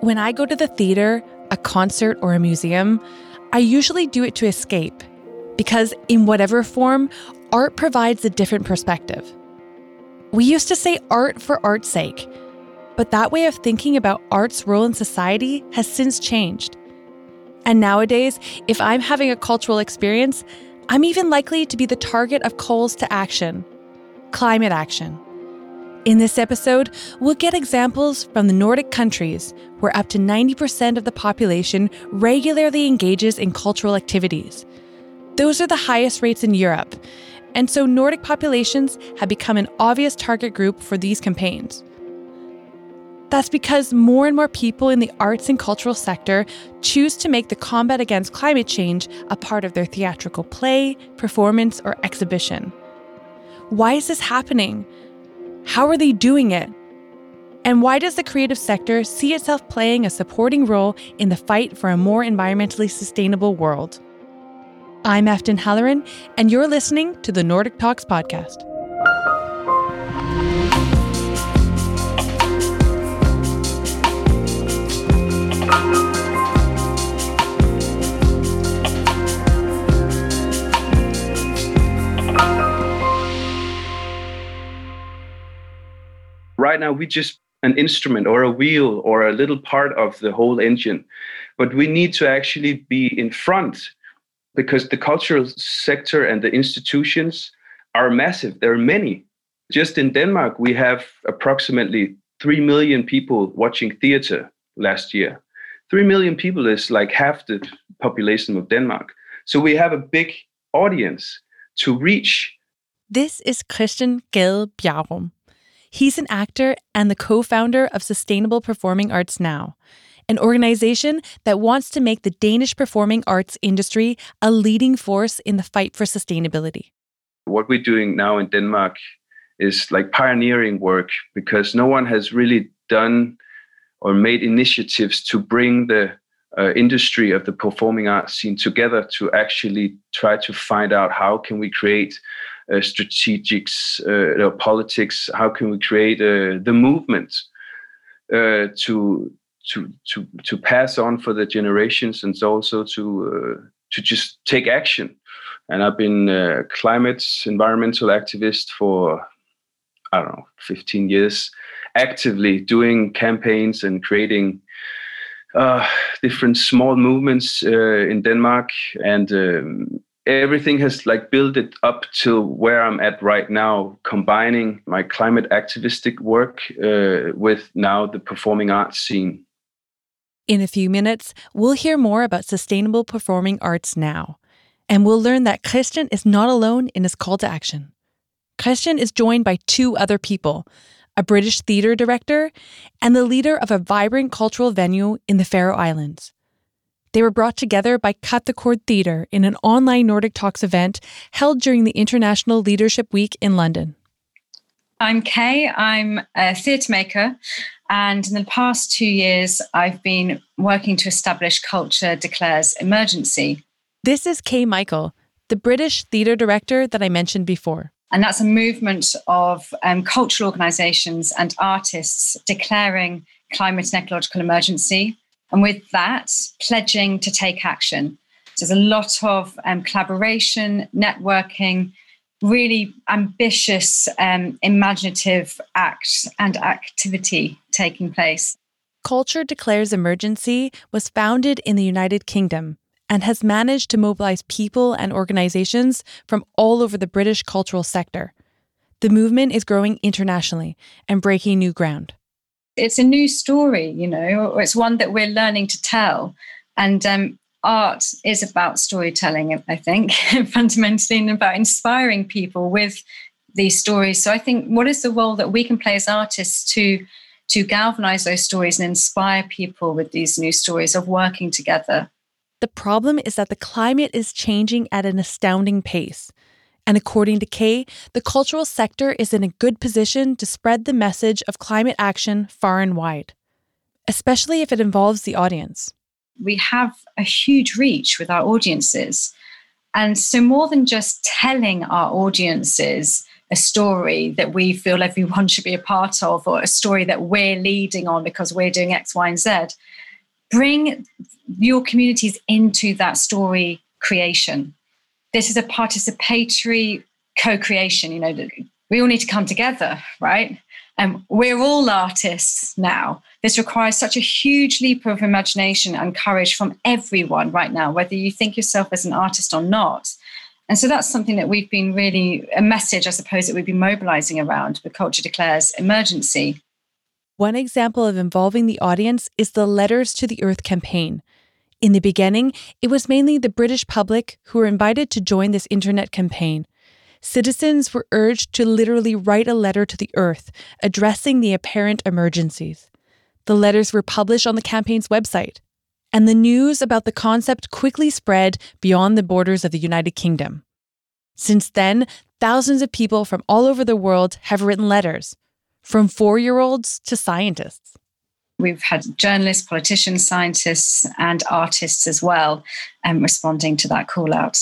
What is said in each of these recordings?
When I go to the theater, a concert, or a museum, I usually do it to escape because, in whatever form, art provides a different perspective. We used to say art for art's sake, but that way of thinking about art's role in society has since changed. And nowadays, if I'm having a cultural experience, I'm even likely to be the target of calls to action climate action. In this episode, we'll get examples from the Nordic countries where up to 90% of the population regularly engages in cultural activities. Those are the highest rates in Europe, and so Nordic populations have become an obvious target group for these campaigns. That's because more and more people in the arts and cultural sector choose to make the combat against climate change a part of their theatrical play, performance, or exhibition. Why is this happening? How are they doing it? And why does the creative sector see itself playing a supporting role in the fight for a more environmentally sustainable world? I'm Afton Halloran, and you're listening to the Nordic Talks podcast. Right now we just an instrument or a wheel or a little part of the whole engine but we need to actually be in front because the cultural sector and the institutions are massive. There are many. Just in denmark we have approximately 3 million people watching theater last year. 3 million people is like half the population of denmark. So we have a big audience to reach. This is Christian Gade Bjerrum. He's an actor and the co founder of Sustainable Performing Arts Now, an organization that wants to make the Danish performing arts industry a leading force in the fight for sustainability. What we're doing now in Denmark is like pioneering work because no one has really done or made initiatives to bring the uh, industry of the performing arts scene together to actually try to find out how can we create uh, strategics, uh, politics. How can we create uh, the movement to to to to pass on for the generations, and also to to just take action? And I've been a climate environmental activist for I don't know 15 years, actively doing campaigns and creating uh, different small movements uh, in Denmark and um, everything has like built it up to where I'm at right now, combining my climate activistic work uh, with now the performing arts scene. In a few minutes, we'll hear more about sustainable performing arts now. And we'll learn that Christian is not alone in his call to action. Christian is joined by two other people a British theatre director and the leader of a vibrant cultural venue in the Faroe Islands. They were brought together by Cut the Cord Theatre in an online Nordic Talks event held during the International Leadership Week in London. I'm Kay. I'm a theatre maker. And in the past two years, I've been working to establish Culture Declares Emergency. This is Kay Michael, the British theatre director that I mentioned before. And that's a movement of um, cultural organisations and artists declaring climate and ecological emergency and with that, pledging to take action. So there's a lot of um, collaboration, networking, really ambitious, um, imaginative acts and activity taking place. Culture Declares Emergency was founded in the United Kingdom and has managed to mobilize people and organizations from all over the British cultural sector. The movement is growing internationally and breaking new ground it's a new story, you know, it's one that we're learning to tell. And um, art is about storytelling, I think, fundamentally, and about inspiring people with these stories. So I think what is the role that we can play as artists to to galvanize those stories and inspire people with these new stories of working together? The problem is that the climate is changing at an astounding pace. And according to Kay, the cultural sector is in a good position to spread the message of climate action far and wide, especially if it involves the audience. We have a huge reach with our audiences. And so, more than just telling our audiences a story that we feel everyone should be a part of, or a story that we're leading on because we're doing X, Y, and Z. Bring your communities into that story creation. This is a participatory co creation. You know, we all need to come together, right? And we're all artists now. This requires such a huge leap of imagination and courage from everyone right now, whether you think yourself as an artist or not. And so that's something that we've been really a message, I suppose, that we've been mobilizing around the Culture Declares emergency. One example of involving the audience is the Letters to the Earth campaign. In the beginning, it was mainly the British public who were invited to join this internet campaign. Citizens were urged to literally write a letter to the Earth addressing the apparent emergencies. The letters were published on the campaign's website and the news about the concept quickly spread beyond the borders of the United Kingdom. Since then, thousands of people from all over the world have written letters, from four year olds to scientists. We've had journalists, politicians, scientists, and artists as well um, responding to that call out.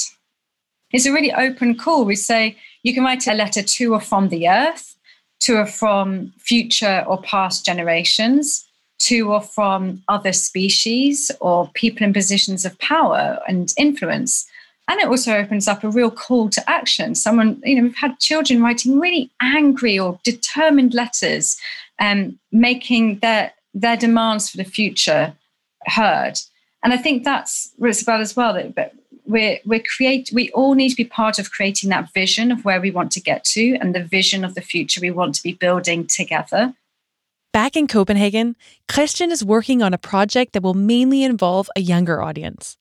It's a really open call. We say you can write a letter to or from the earth, to or from future or past generations to or from other species or people in positions of power and influence. And it also opens up a real call to action. Someone, you know, we've had children writing really angry or determined letters, um, making their their demands for the future heard. And I think that's what it's about as well. That we're we're create we all need to be part of creating that vision of where we want to get to and the vision of the future we want to be building together. Back in Copenhagen, Christian is working on a project that will mainly involve a younger audience.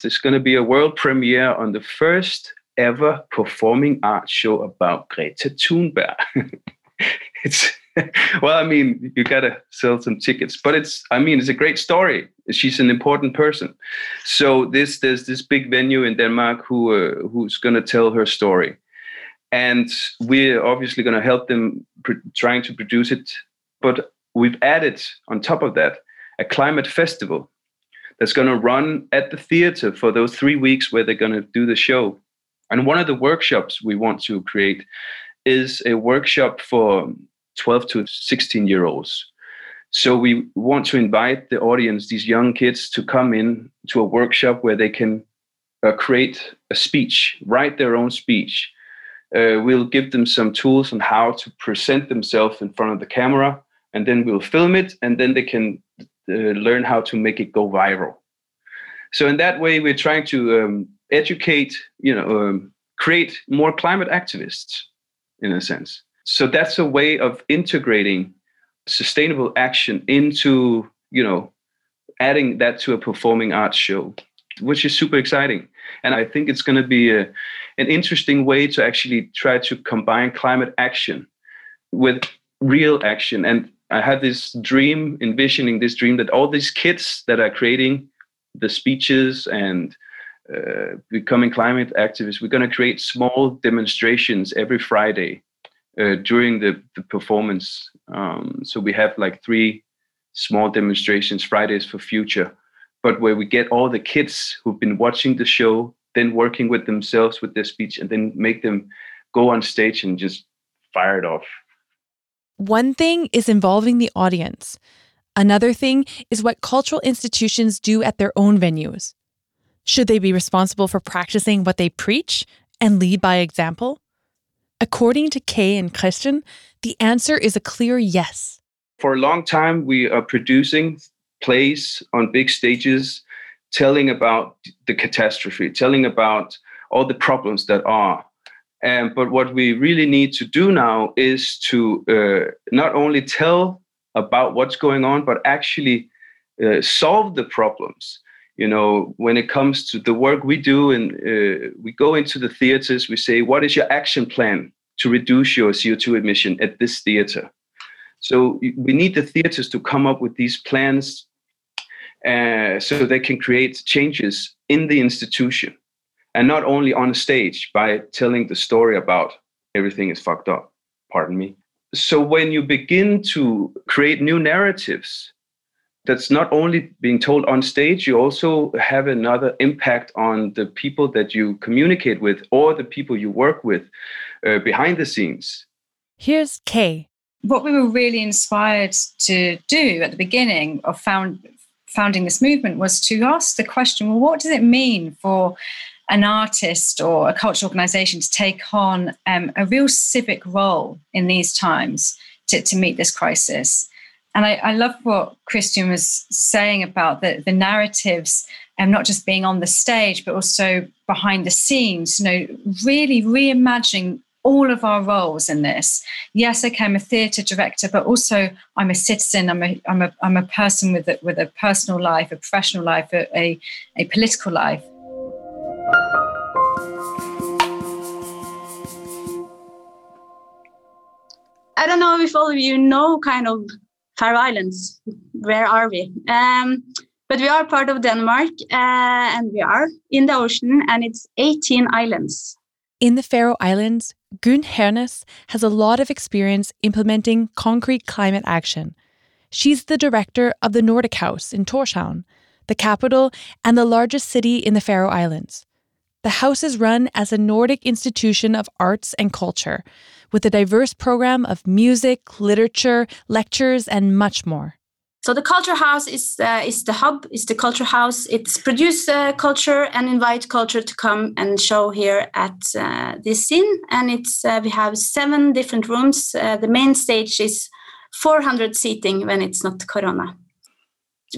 There's going to be a world premiere on the first ever performing art show about Greta Thunberg. it's well, I mean, you got to sell some tickets, but it's I mean, it's a great story. She's an important person. So this there's this big venue in Denmark who uh, who's to tell her story. And we're obviously to help them trying to produce it but we've added on top of that a climate festival that's to run at the theater for those three weeks where they're to do the show. And one of the workshops we want to create is a workshop for 12 to 16 year olds. So we want to invite the audience, these young kids, to come in to a workshop where they can uh, create a speech, write their own speech. Uh, we'll give them some tools on how to present themselves in front of the camera and then we'll film it and then they can uh, learn how to make it go viral so in that way we're trying to um, educate you know um, create more climate activists in a sense so that's a way of integrating sustainable action into you know adding that to a performing arts show which is super exciting. And i think it's going to be a, an interesting way to actually try to combine climate action with real action. And I had this dream, envisioning this dream that all these kids that are creating the speeches and uh, becoming climate activists, we're going to create small demonstrations every Friday uh, during the, the performance. Um, so we have like three small demonstrations, Fridays for Future, but where we get all the kids who've been watching the show, then working with themselves with their speech, and then make them go on stage and just fire it off. One thing is involving the audience. Another thing is what cultural institutions do at their own venues. Should they be responsible for practicing what they preach and lead by example? According to Kay and Christian, the answer is a clear yes. For a long time, we are producing plays on big stages, telling about the catastrophe, telling about all the problems that are. But what we really need to do now is to uh, not only tell about what's going on, but actually uh, solve the problems. You know, when it comes to the work we do, and uh, we go into the theaters, we say, "What is your action plan to reduce your CO2 emission at this theater?" So we need the theaters to come up with these plans, uh, so they can create changes in the institution and not only on stage by telling the story about everything is fucked up pardon me so when you begin to create new narratives that's not only being told on stage you also have another impact on the people that you communicate with or the people you work with uh, behind the scenes. Here's Kay. What we were really inspired to do at the beginning of found, founding this movement was to ask the question well, what does it mean for an artist or a cultural organization to take on um, a real civic role in these times to, to meet this crisis? And I, I love what Christian was saying about the, the narratives and not just being on the stage, but also behind the scenes, you know, really reimagining all of our roles in this. Yes, okay, I'm a theatre director, but also I'm a citizen. I'm a I'm a I'm a person with a, with a personal life, a professional life, a, a, a political life. I don't know if all of you know kind of Faroe Islands. Where are we? Um, but we are part of Denmark uh, and we are in the ocean and it's 18 islands. In the Faroe Islands, Gunn Hernes has a lot of experience implementing concrete climate action. She's the director of the Nordic House in Tórshavn, the capital and the largest city in the Faroe Islands. The house is run as a Nordic institution of arts and culture, with a diverse program of music, literature, lectures, and much more. So the culture house is uh, is the hub, is the culture house. It's produce uh, culture and invite culture to come and show here at uh, this scene. And it's uh, we have seven different rooms. Uh, the main stage is 400 seating when it's not Corona.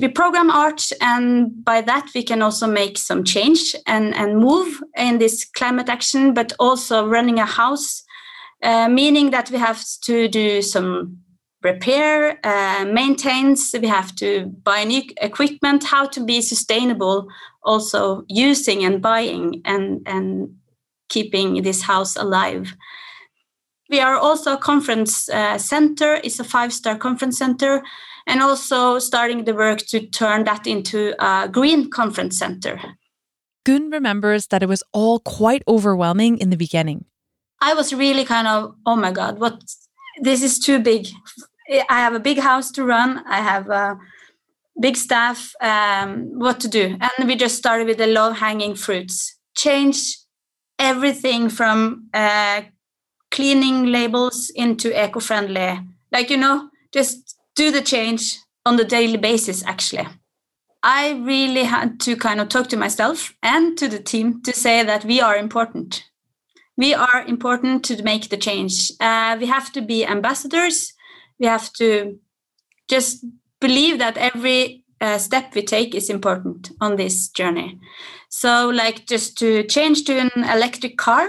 We program art, and by that we can also make some change and and move in this climate action, but also running a house, uh, meaning that we have to do some repair, uh, maintains. We have to buy new equipment. How to be sustainable, also using and buying and and keeping this house alive. We are also a conference uh, center. It's a five-star conference center, and also starting the work to turn that into a green conference center. Gunn remembers that it was all quite overwhelming in the beginning. I was really kind of, oh my God, what this is too big. I have a big house to run. I have a big staff. Um, what to do? And we just started with the low hanging fruits. Change everything from uh, cleaning labels into eco friendly. Like, you know, just do the change on the daily basis, actually. I really had to kind of talk to myself and to the team to say that we are important we are important to make the change. Uh, we have to be ambassadors. We have to just believe that every uh, step we take is important on this journey. So, like just to change to an electric car,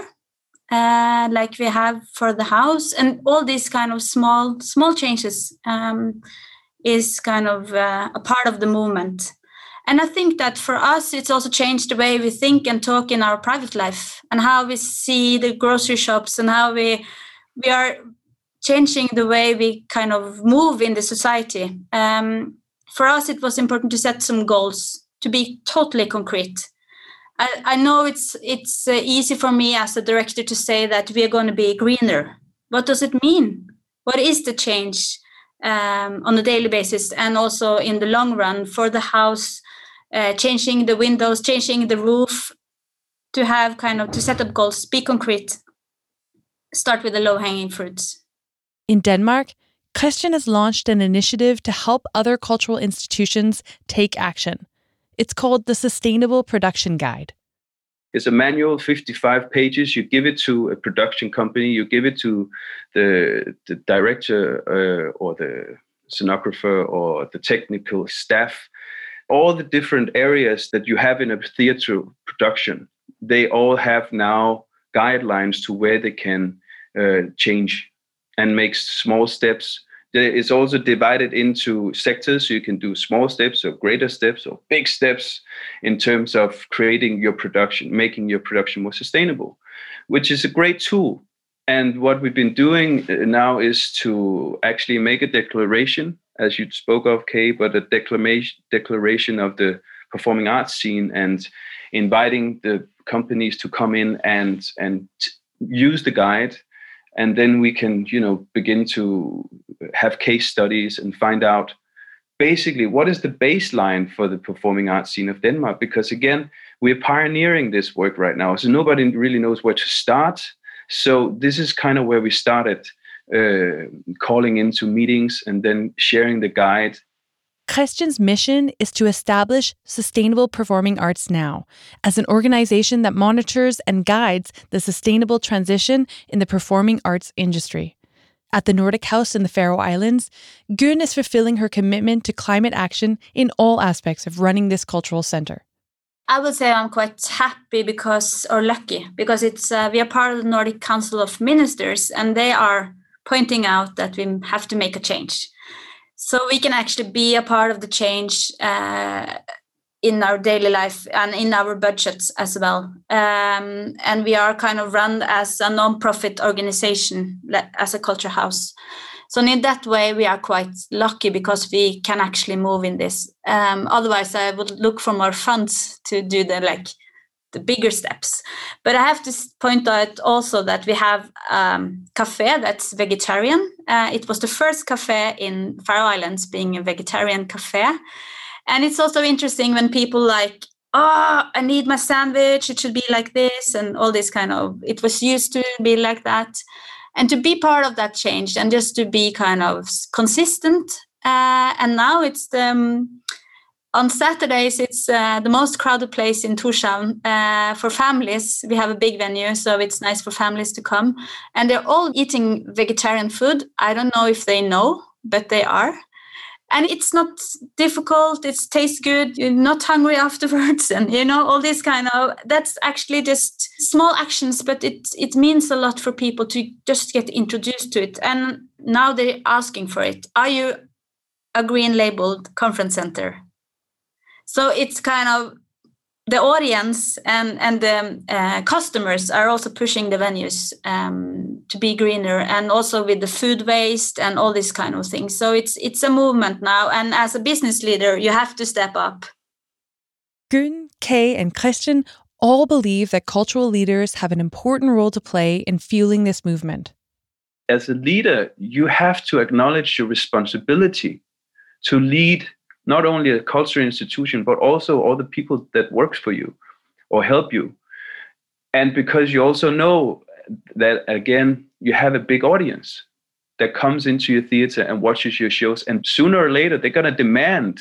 uh, like we have for the house, and all these kind of small small changes um, is kind of uh, a part of the movement. And I think that for us, it's also changed the way we think and talk in our private life and how we see the grocery shops and how we we are changing the way we kind of move in the society. Um, for us, it was important to set some goals to be totally concrete. I, I know it's it's uh, easy for me as a director to say that we are going to be greener. What does it mean? What is the change um, on a daily basis and also in the long run for the house uh, changing the windows, changing the roof, to have kind of to set up goals, be concrete, start with the low hanging fruits. In Denmark, Christian has launched an initiative to help other cultural institutions take action. It's called the Sustainable Production Guide. It's a manual, 55 pages. You give it to a production company, you give it to the, the director uh, or the scenographer or the technical staff all the different areas that you have in a theater production, they all have now guidelines to where they can uh, change and make small steps. It's also divided into sectors. So you can do small steps or greater steps or big steps in terms of creating your production, making your production more sustainable, which is a great tool. And what we've been doing uh, now is to actually make a declaration as you spoke of, Kay, but a declaration declaration of the performing arts scene and inviting the companies to come in and and use the guide and then we can you know begin to have case studies and find out basically what is the baseline for the performing arts scene of denmark because again we're pioneering this work right now so nobody really knows where to start So this is kind of where we started uh, calling into meetings and then sharing the guide. Christian's mission is to establish Sustainable Performing Arts Now as an organization that monitors and guides the sustainable transition in the performing arts industry. At the Nordic House in the Faroe Islands, Gunn is fulfilling her commitment to climate action in all aspects of running this cultural center. I would say I'm quite happy because, or lucky, because it's uh, we are part of the Nordic Council of Ministers, and they are pointing out that we have to make a change. So we can actually be a part of the change uh, in our daily life and in our budgets as well. Um, and we are kind of run as a non-profit organization, as a culture house. So in that way, we are quite lucky because we can actually move in this. Um, otherwise, I would look for more funds to do the like the bigger steps. But I have to point out also that we have um, cafe that's vegetarian. Uh, it was the first cafe in Faroe Islands being a vegetarian cafe and it's also interesting when people like oh i need my sandwich it should be like this and all this kind of it was used to be like that and to be part of that change and just to be kind of consistent uh, and now it's the um, on Saturdays, it's uh, the most crowded place in Tórshavn. uh, for families. We have a big venue, so it's nice for families to come. And they're all eating vegetarian food. I don't know if they know, but they are and it's not difficult it tastes good you're not hungry afterwards and you know all this kind of that's actually just small actions but it it means a lot for people to just get introduced to it and now they're asking for it are you a green labeled conference center so it's kind of the audience and and the uh, customers are also pushing the venues um, to be greener and also with the food waste and all these kind of things. So it's it's a movement now. And as a business leader you have to step up. Gunn kay and christian all believe that cultural leaders have an important role to play in fueling this movement. As a leader you have to acknowledge your responsibility to lead not only a cultural institution but also all the people that works for you or help you. And because you also know that again you have a big audience that comes into your theater and watches your shows and sooner or later they're going to demand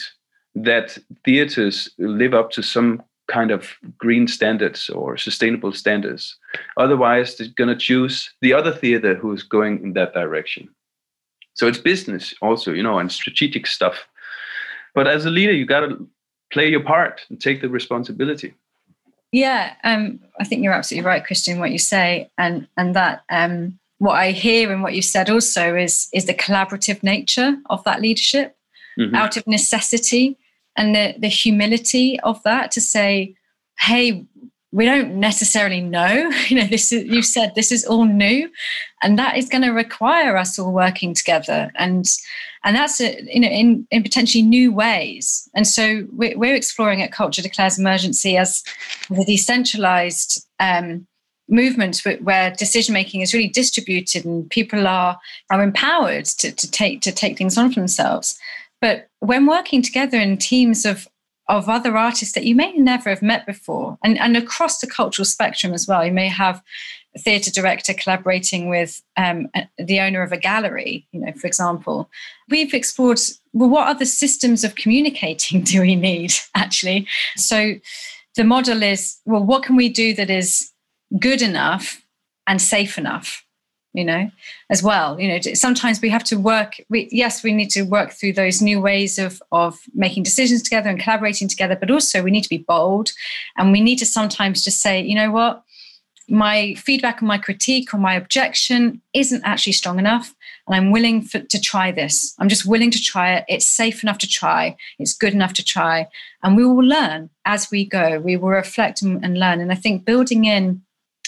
that theaters live up to some kind of green standards or sustainable standards. Otherwise they're going to choose the other theater who's going in that direction. So it's business also you know and strategic stuff but as a leader you got to play your part and take the responsibility yeah um, i think you're absolutely right christian what you say and and that um, what i hear and what you said also is is the collaborative nature of that leadership mm-hmm. out of necessity and the the humility of that to say hey we don't necessarily know you know this is you said this is all new and that is going to require us all working together and and that's a, you know in, in potentially new ways. And so we're, we're exploring at culture declares emergency as the decentralized um, movement where decision making is really distributed and people are are empowered to, to take to take things on for themselves. But when working together in teams of of other artists that you may never have met before and, and across the cultural spectrum as well. You may have a theatre director collaborating with um, the owner of a gallery, you know, for example. We've explored well, what other systems of communicating do we need actually? So the model is well, what can we do that is good enough and safe enough? You know as well. You know sometimes we have to work we yes we need to work through those new ways of of making decisions together and collaborating together but also we need to be bold. And we need to sometimes just say you know what? My feedback and my critique or my objection isn't actually strong enough and i'm willing for, to try this. I'm just willing to try it. It's safe enough to try. It's good enough to try. And we will learn as we go. We will reflect and, and learn. And i think building in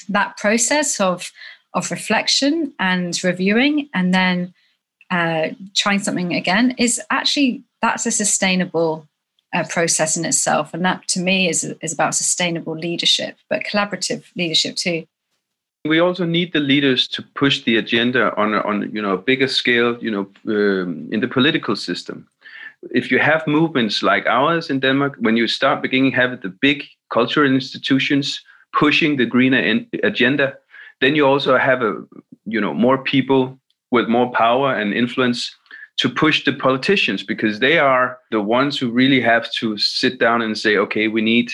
that process of of reflection and reviewing and then uh, trying something again is actually that's a sustainable uh, process in itself. And that to me is, is about sustainable leadership but collaborative leadership too. We also need the leaders to push the agenda on on you know a bigger scale you know um, in the political system. If you have movements like ours in denmark when you start beginning have the big cultural institutions pushing the greener agenda then you also have a you know more people with more power and influence to push the politicians because they are the ones who really have to sit down and say okay we need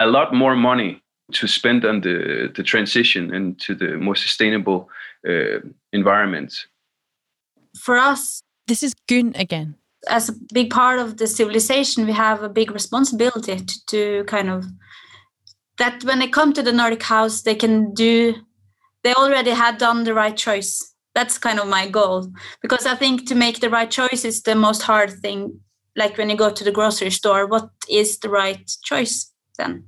a lot more money to spend on the, the transition into the more sustainable uh, environment. For us this is Gunn again. As a big part of the civilization we have a big responsibility to, to kind of that when they come to the nordic house they can do they already had done the right choice. That's kind of my goal because i think to make the right choice is the most hard thing. Like when you go to the grocery store what is the right choice then?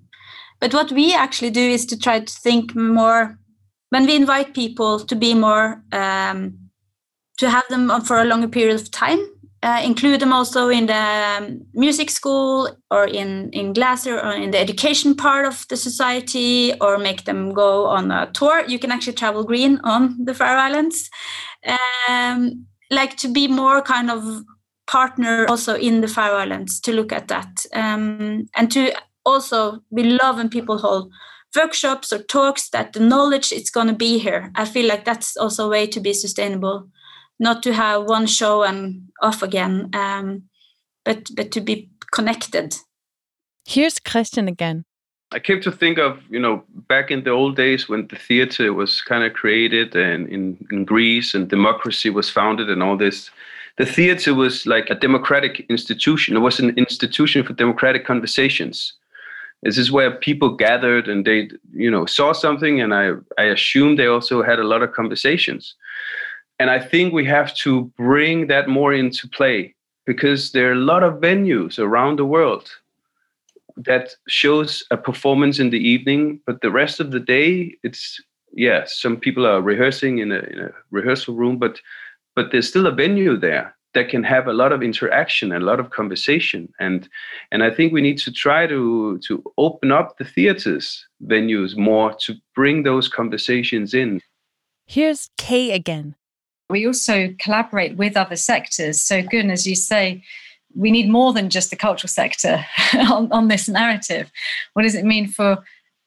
But what we actually do is to try to think more when we invite people to be more um, to have them for a longer period of time uh, include them also in the um, music school or in in Glaser or in the education part of the society or make them go on a tour. You can actually travel green on the Faroe Islands. Um, like to be more kind of partner also in the Faroe Islands to look at that um, and to also we love when people hold workshops or talks that the knowledge is going to be here. I feel like that's also a way to be sustainable not to have one show and off again, um, but but to be connected. Here's Christian again. I came to think of you know back in the old days when the theater was kind of created and in, in Greece and democracy was founded and all this. The theater was like a democratic institution. It was an institution for democratic conversations. This is where people gathered and they, you know, saw something, and I, I assume they also had a lot of conversations and I think we have to bring that more into play because there are a lot of venues around the world that shows a performance in the evening, but the rest of the day, it's yeah, some people are rehearsing in a, in a rehearsal room, but but there's still a venue there that can have a lot of interaction and a lot of conversation. And and i think we need to try to to open up the theaters venues more to bring those conversations in. Here's kay again we also collaborate with other sectors. So, good as you say, we need more than just the cultural sector on, on this narrative. What does it mean for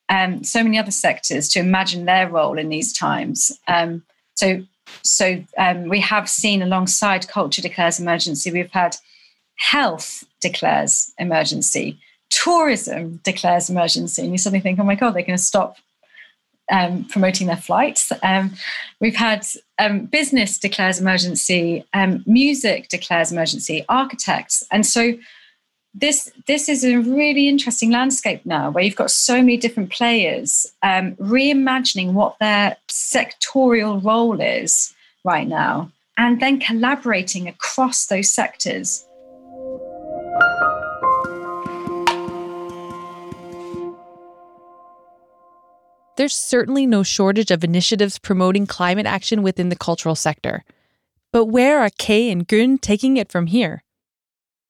um, so many other sectors to imagine their role in these times? Um, so, so um, we have seen alongside culture declares emergency, we've had health declares emergency, tourism declares emergency, and you suddenly think, oh my god, they're going to stop um, promoting their flights. Um, we've had um, business declares emergency, um, music declares emergency, architects, and so this this is a really interesting landscape now, where you've got so many different players um, reimagining what their sectorial role is right now, and then collaborating across those sectors. There's certainly no shortage of initiatives promoting climate action within the cultural sector. But where are Kay and Gunn taking it from here?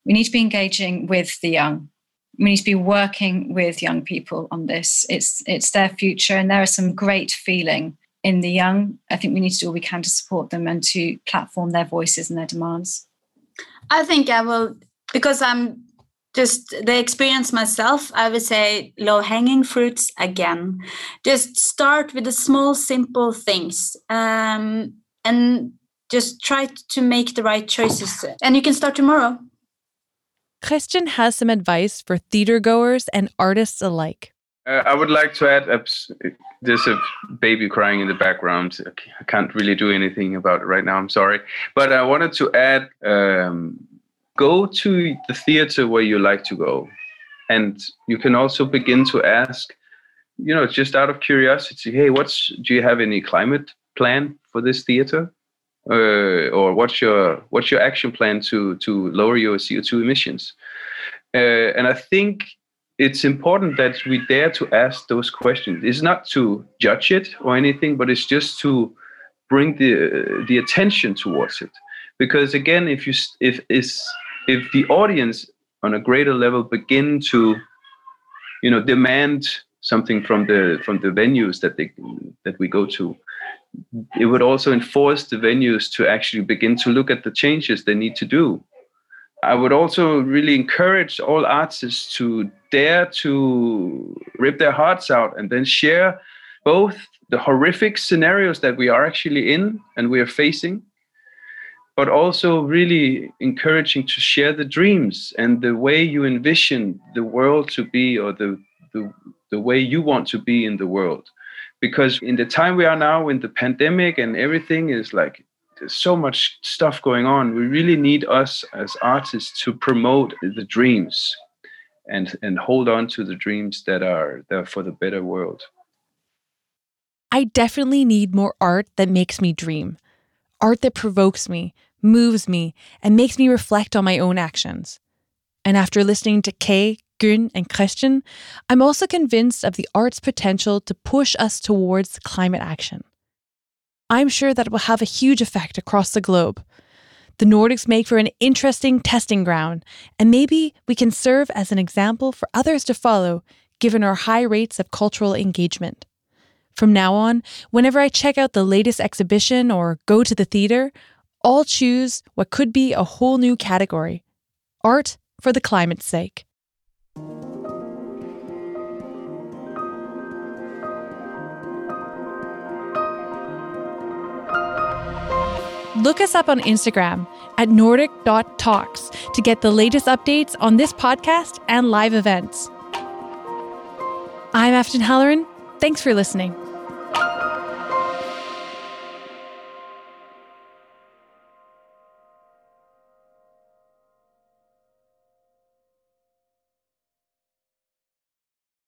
We need to be engaging with the young. We need to be working with young people on this. It's it's their future, and there is some great feeling in the young. I think we need to do all we can to support them and to platform their voices and their demands. I think I will because I'm just the experience myself i would say low hanging fruits again. Just start with the small simple things um, and just try to make the right choices. And you can start tomorrow. Christian has some advice for theater goers and artists alike. Uh, i would like to add there's a baby crying in the background. I can't really do anything about it right now i'm sorry. But i wanted to add um, go to the theater where you like to go. And you can also begin to ask, you know, just out of curiosity, hey, what's do you have any climate plan for this theater? Uh, or what's your what's your action plan to to lower your CO2 emissions? Uh, and I think it's important that we dare to ask those questions. It's not to judge it or anything, but it's just to bring the the attention towards it. Because again, if you if is if the audience on a greater level begin to you know demand something from the from the venues that they that we go to it would also enforce the venues to actually begin to look at the changes they need to do. I would also really encourage all artists to dare to rip their hearts out and then share both the horrific scenarios that we are actually in and we are facing, but also really encouraging to share the dreams and the way you envision the world to be or the, the, the way you want to be in the world. Because in the time we are now, in the pandemic and everything is like, there's so much stuff going on. We really need us as artists to promote the dreams and, and hold on to the dreams that are there for the better world. I definitely need more art that makes me dream, art that provokes me, moves me, and makes me reflect on my own actions. And after listening to Kay, Gunn, and Christian, I'm also convinced of the art's potential to push us towards climate action. I'm sure that it will have a huge effect across the globe. The Nordics make for an interesting testing ground, and maybe we can serve as an example for others to follow given our high rates of cultural engagement. From now on, whenever I check out the latest exhibition or go to the theatre, I'll choose what could be a whole new category art for the climate's sake. Look us up on Instagram at nordic.talks to get the latest updates on this podcast and live events. I'm Afton Halloran. Thanks for listening.